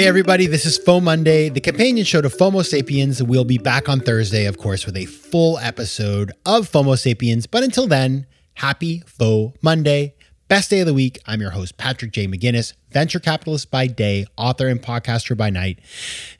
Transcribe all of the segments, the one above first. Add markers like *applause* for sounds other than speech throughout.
Hey everybody, this is FOMO Monday, the companion show to FOMO Sapiens. We'll be back on Thursday, of course, with a full episode of FOMO Sapiens. But until then, happy FOMO Monday. Best day of the week. I'm your host, Patrick J. McGinnis, venture capitalist by day, author and podcaster by night,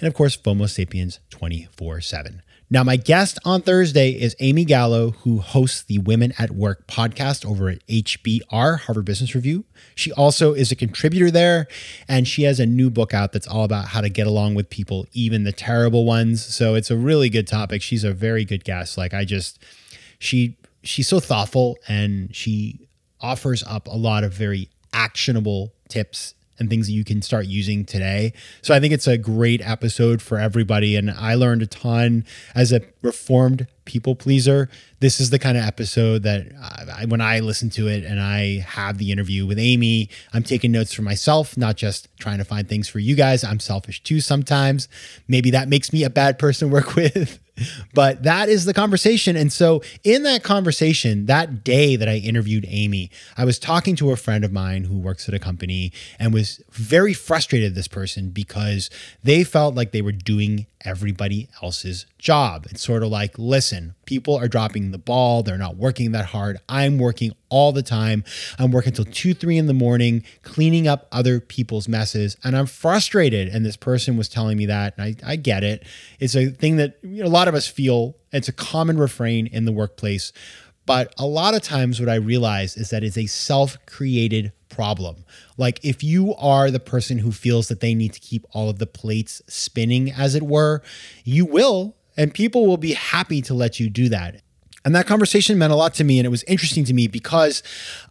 and of course, FOMO Sapiens 24 7. Now, my guest on Thursday is Amy Gallo, who hosts the Women at Work podcast over at HBR, Harvard Business Review. She also is a contributor there, and she has a new book out that's all about how to get along with people, even the terrible ones. So it's a really good topic. She's a very good guest. Like, I just, she, she's so thoughtful and she offers up a lot of very actionable tips and things that you can start using today. So I think it's a great episode for everybody. And I learned a ton as a reformed people pleaser. This is the kind of episode that I, when I listen to it and I have the interview with Amy, I'm taking notes for myself, not just trying to find things for you guys. I'm selfish too sometimes. Maybe that makes me a bad person to work *laughs* with. But that is the conversation. And so, in that conversation, that day that I interviewed Amy, I was talking to a friend of mine who works at a company and was very frustrated, this person, because they felt like they were doing everybody else's job. It's sort of like, listen, people are dropping the ball. They're not working that hard. I'm working all the time. I'm working till two, three in the morning, cleaning up other people's messes. And I'm frustrated. And this person was telling me that. And I, I get it. It's a thing that you know, a lot of us feel. It's a common refrain in the workplace. But a lot of times, what I realize is that it's a self created problem. Like, if you are the person who feels that they need to keep all of the plates spinning, as it were, you will, and people will be happy to let you do that. And that conversation meant a lot to me. And it was interesting to me because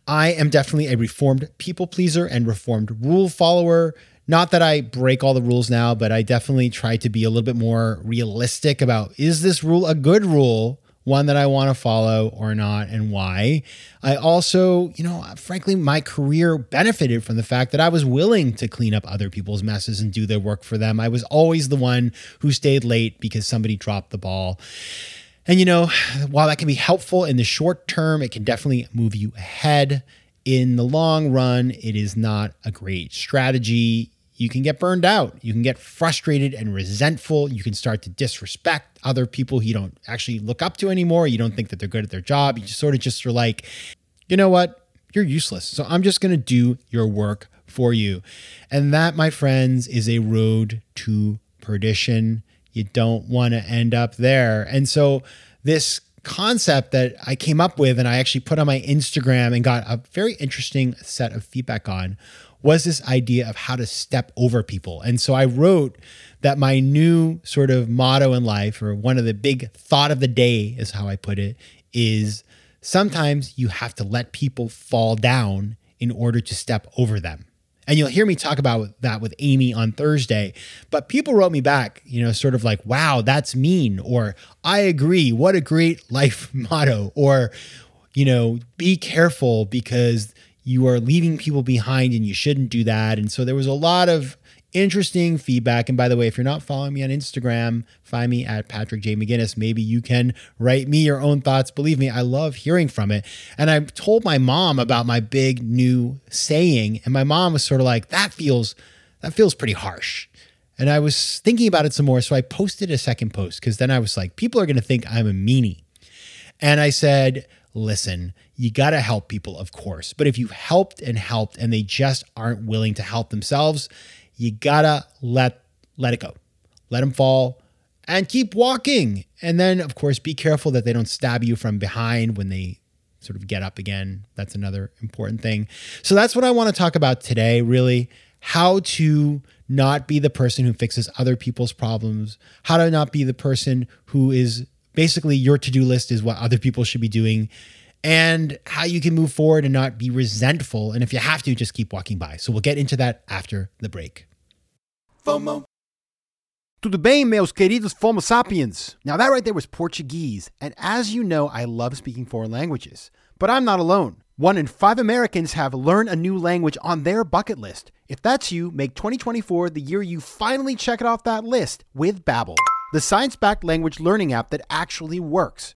I am definitely a reformed people pleaser and reformed rule follower. Not that I break all the rules now, but I definitely try to be a little bit more realistic about is this rule a good rule? One that I want to follow or not, and why. I also, you know, frankly, my career benefited from the fact that I was willing to clean up other people's messes and do their work for them. I was always the one who stayed late because somebody dropped the ball. And, you know, while that can be helpful in the short term, it can definitely move you ahead. In the long run, it is not a great strategy you can get burned out. You can get frustrated and resentful. You can start to disrespect other people you don't actually look up to anymore. You don't think that they're good at their job. You just sort of just are like, you know what? You're useless. So I'm just going to do your work for you. And that, my friends, is a road to perdition. You don't want to end up there. And so this concept that I came up with and I actually put on my Instagram and got a very interesting set of feedback on was this idea of how to step over people. And so I wrote that my new sort of motto in life, or one of the big thought of the day, is how I put it, is sometimes you have to let people fall down in order to step over them. And you'll hear me talk about that with Amy on Thursday. But people wrote me back, you know, sort of like, wow, that's mean, or I agree. What a great life *laughs* motto, or, you know, be careful because you are leaving people behind and you shouldn't do that. And so there was a lot of interesting feedback. And by the way, if you're not following me on Instagram, find me at Patrick J. McGinnis. Maybe you can write me your own thoughts. Believe me, I love hearing from it. And I told my mom about my big new saying, and my mom was sort of like, that feels that feels pretty harsh. And I was thinking about it some more. So I posted a second post because then I was like, people are going to think I'm a meanie. And I said, listen, you got to help people, of course. But if you helped and helped and they just aren't willing to help themselves, you got to let let it go. Let them fall and keep walking. And then of course be careful that they don't stab you from behind when they sort of get up again. That's another important thing. So that's what I want to talk about today, really, how to not be the person who fixes other people's problems, how to not be the person who is basically your to-do list is what other people should be doing and how you can move forward and not be resentful. And if you have to, just keep walking by. So we'll get into that after the break. FOMO. Tudo bem, meus queridos Fomo sapiens? Now, that right there was Portuguese. And as you know, I love speaking foreign languages. But I'm not alone. One in five Americans have learned a new language on their bucket list. If that's you, make 2024 the year you finally check it off that list with Babbel, the science-backed language learning app that actually works.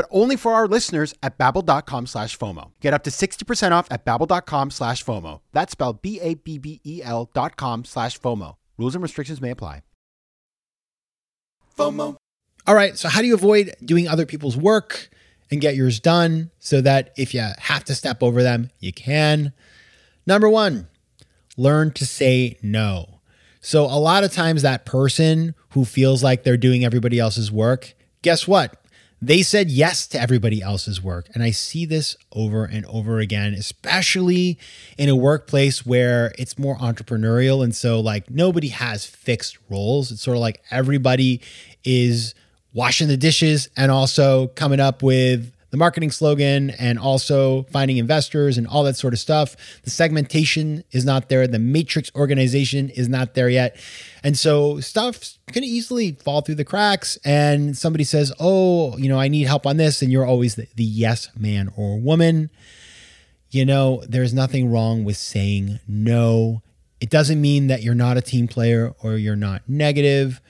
but only for our listeners at babbel.com slash FOMO. Get up to 60% off at babbel.com slash FOMO. That's spelled B-A-B-B-E-L dot com slash FOMO. Rules and restrictions may apply. FOMO. All right, so how do you avoid doing other people's work and get yours done so that if you have to step over them, you can? Number one, learn to say no. So, a lot of times, that person who feels like they're doing everybody else's work, guess what? They said yes to everybody else's work. And I see this over and over again, especially in a workplace where it's more entrepreneurial. And so, like, nobody has fixed roles. It's sort of like everybody is washing the dishes and also coming up with the marketing slogan and also finding investors and all that sort of stuff. The segmentation is not there. The matrix organization is not there yet. And so stuff can easily fall through the cracks. And somebody says, Oh, you know, I need help on this. And you're always the, the yes man or woman. You know, there's nothing wrong with saying no. It doesn't mean that you're not a team player or you're not negative.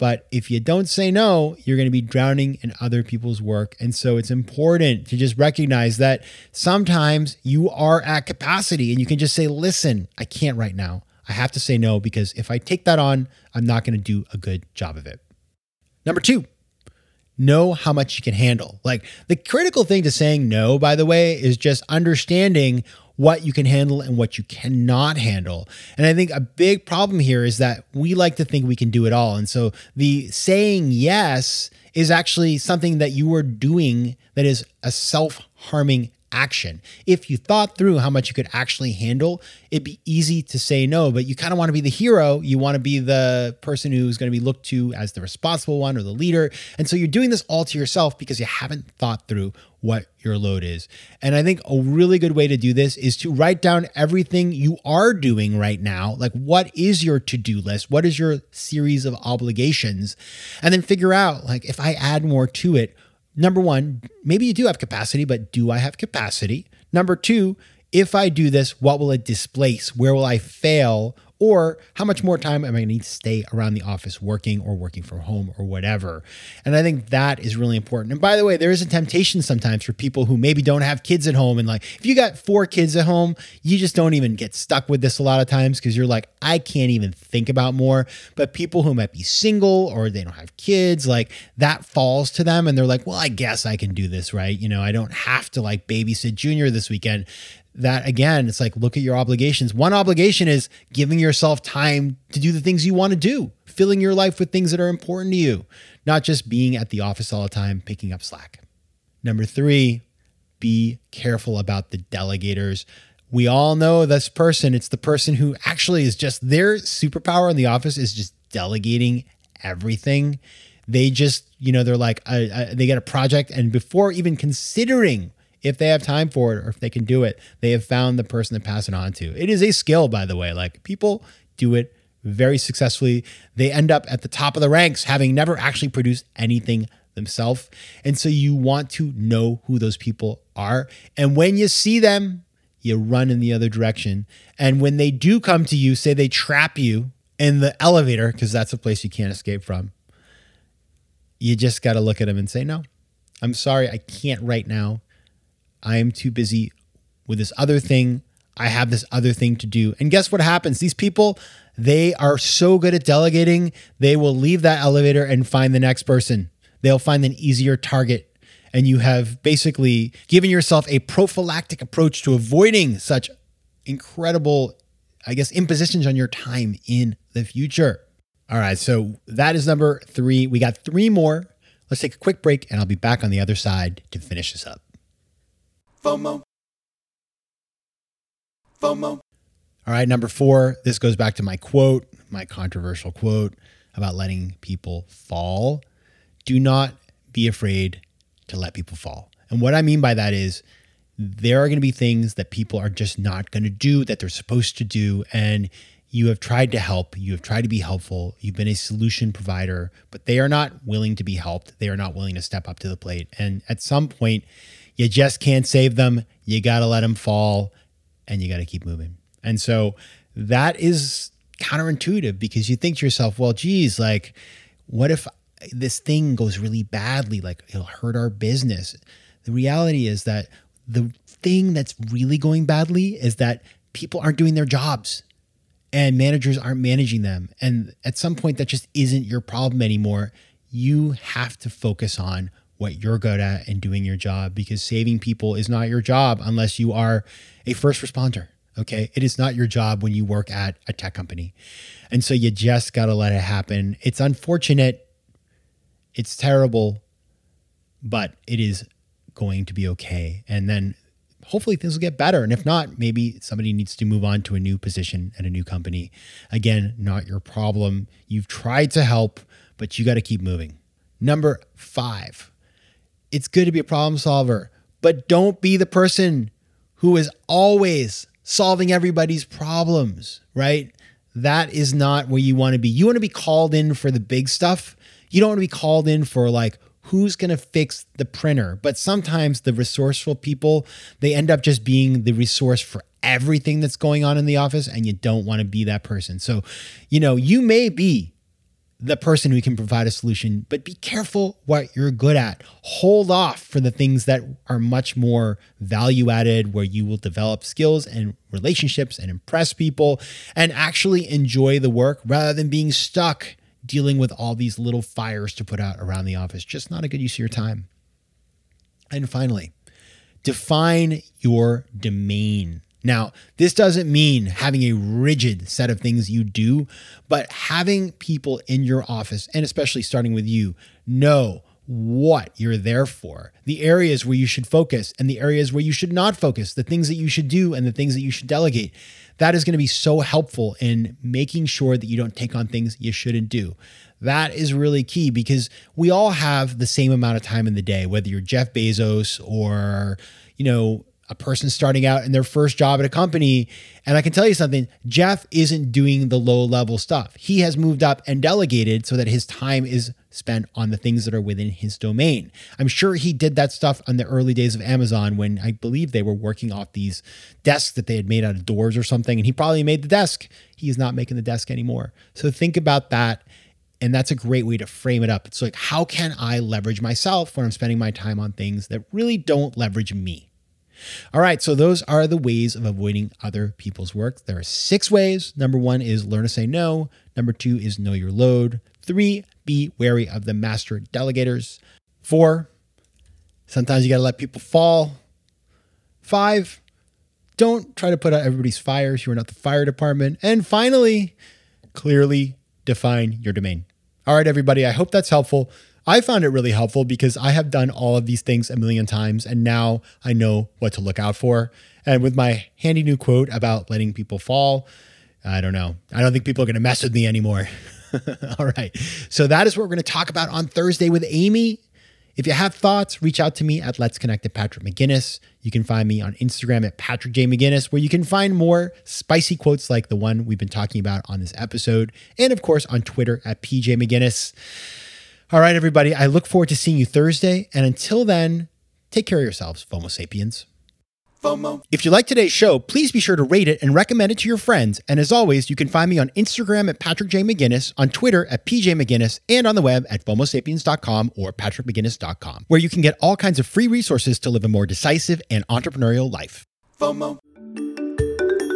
But if you don't say no, you're going to be drowning in other people's work. And so it's important to just recognize that sometimes you are at capacity and you can just say, listen, I can't right now. I have to say no because if I take that on, I'm not going to do a good job of it. Number two, know how much you can handle. Like the critical thing to saying no, by the way, is just understanding what you can handle and what you cannot handle. And I think a big problem here is that we like to think we can do it all. And so the saying yes is actually something that you are doing that is a self harming action. If you thought through how much you could actually handle, it'd be easy to say no, but you kind of want to be the hero. You want to be the person who's going to be looked to as the responsible one or the leader. And so you're doing this all to yourself because you haven't thought through what your load is. And I think a really good way to do this is to write down everything you are doing right now. Like, what is your to do list? What is your series of obligations? And then figure out, like, if I add more to it, number one, maybe you do have capacity, but do I have capacity? Number two, if I do this, what will it displace? Where will I fail? Or how much more time am I going to need to stay around the office working or working from home or whatever? And I think that is really important. And by the way, there is a temptation sometimes for people who maybe don't have kids at home. And like, if you got four kids at home, you just don't even get stuck with this a lot of times because you're like, I can't even think about more. But people who might be single or they don't have kids, like that falls to them. And they're like, well, I guess I can do this, right? You know, I don't have to like babysit Junior this weekend that again, it's like look at your obligations. One obligation is giving yourself time to do the things you want to do, filling your life with things that are important to you, not just being at the office all the time, picking up slack. Number three, be careful about the delegators. We all know this person. It's the person who actually is just their superpower in the office is just delegating everything. They just, you know, they're like, uh, uh, they get a project, and before even considering if they have time for it or if they can do it, they have found the person to pass it on to. It is a skill, by the way. Like people do it very successfully. They end up at the top of the ranks, having never actually produced anything themselves. And so you want to know who those people are. And when you see them, you run in the other direction. And when they do come to you, say they trap you in the elevator, because that's a place you can't escape from, you just got to look at them and say, no, I'm sorry, I can't right now. I am too busy with this other thing. I have this other thing to do. And guess what happens? These people, they are so good at delegating, they will leave that elevator and find the next person. They'll find an easier target. and you have basically given yourself a prophylactic approach to avoiding such incredible, I guess, impositions on your time in the future. All right, so that is number three. We got three more. Let's take a quick break, and I'll be back on the other side to finish this up. FOMO. FOMO. All right, number four. This goes back to my quote, my controversial quote about letting people fall. Do not be afraid to let people fall. And what I mean by that is there are going to be things that people are just not going to do that they're supposed to do. And you have tried to help, you have tried to be helpful, you've been a solution provider, but they are not willing to be helped. They are not willing to step up to the plate. And at some point, you just can't save them. You got to let them fall and you got to keep moving. And so that is counterintuitive because you think to yourself, well, geez, like, what if this thing goes really badly? Like, it'll hurt our business. The reality is that the thing that's really going badly is that people aren't doing their jobs and managers aren't managing them. And at some point, that just isn't your problem anymore. You have to focus on what you're good at and doing your job because saving people is not your job unless you are a first responder. Okay. It is not your job when you work at a tech company. And so you just got to let it happen. It's unfortunate. It's terrible, but it is going to be okay. And then hopefully things will get better. And if not, maybe somebody needs to move on to a new position at a new company. Again, not your problem. You've tried to help, but you got to keep moving. Number five, it's good to be a problem solver, but don't be the person who is always solving everybody's problems, right? That is not where you want to be. You want to be called in for the big stuff. You don't want to be called in for like, who's going to fix the printer? But sometimes the resourceful people, they end up just being the resource for everything that's going on in the office, and you don't want to be that person. So, you know, you may be the person who can provide a solution, but be careful what you're good at. Hold off for the things that are much more value added, where you will develop skills and relationships and impress people and actually enjoy the work rather than being stuck dealing with all these little fires to put out around the office. Just not a good use of your time. And finally, define your domain. Now, this doesn't mean having a rigid set of things you do, but having people in your office, and especially starting with you, know what you're there for, the areas where you should focus and the areas where you should not focus, the things that you should do and the things that you should delegate. That is going to be so helpful in making sure that you don't take on things you shouldn't do. That is really key because we all have the same amount of time in the day, whether you're Jeff Bezos or, you know, a person starting out in their first job at a company. And I can tell you something Jeff isn't doing the low level stuff. He has moved up and delegated so that his time is spent on the things that are within his domain. I'm sure he did that stuff on the early days of Amazon when I believe they were working off these desks that they had made out of doors or something. And he probably made the desk. He is not making the desk anymore. So think about that. And that's a great way to frame it up. It's like, how can I leverage myself when I'm spending my time on things that really don't leverage me? All right, so those are the ways of avoiding other people's work. There are six ways. Number one is learn to say no. Number two is know your load. Three, be wary of the master delegators. Four, sometimes you got to let people fall. Five, don't try to put out everybody's fires. You are not the fire department. And finally, clearly define your domain. All right, everybody, I hope that's helpful. I found it really helpful because I have done all of these things a million times and now I know what to look out for. And with my handy new quote about letting people fall, I don't know. I don't think people are going to mess with me anymore. *laughs* all right. So that is what we're going to talk about on Thursday with Amy. If you have thoughts, reach out to me at Let's Connect at Patrick McGinnis. You can find me on Instagram at Patrick J. McGinnis, where you can find more spicy quotes like the one we've been talking about on this episode. And of course, on Twitter at PJ McGinnis. All right, everybody. I look forward to seeing you Thursday. And until then, take care of yourselves, FOMO sapiens. FOMO. If you like today's show, please be sure to rate it and recommend it to your friends. And as always, you can find me on Instagram at Patrick J. McGinnis, on Twitter at PJ McGinnis, and on the web at FOMOSapiens.com or PatrickMcGinnis.com, where you can get all kinds of free resources to live a more decisive and entrepreneurial life. FOMO.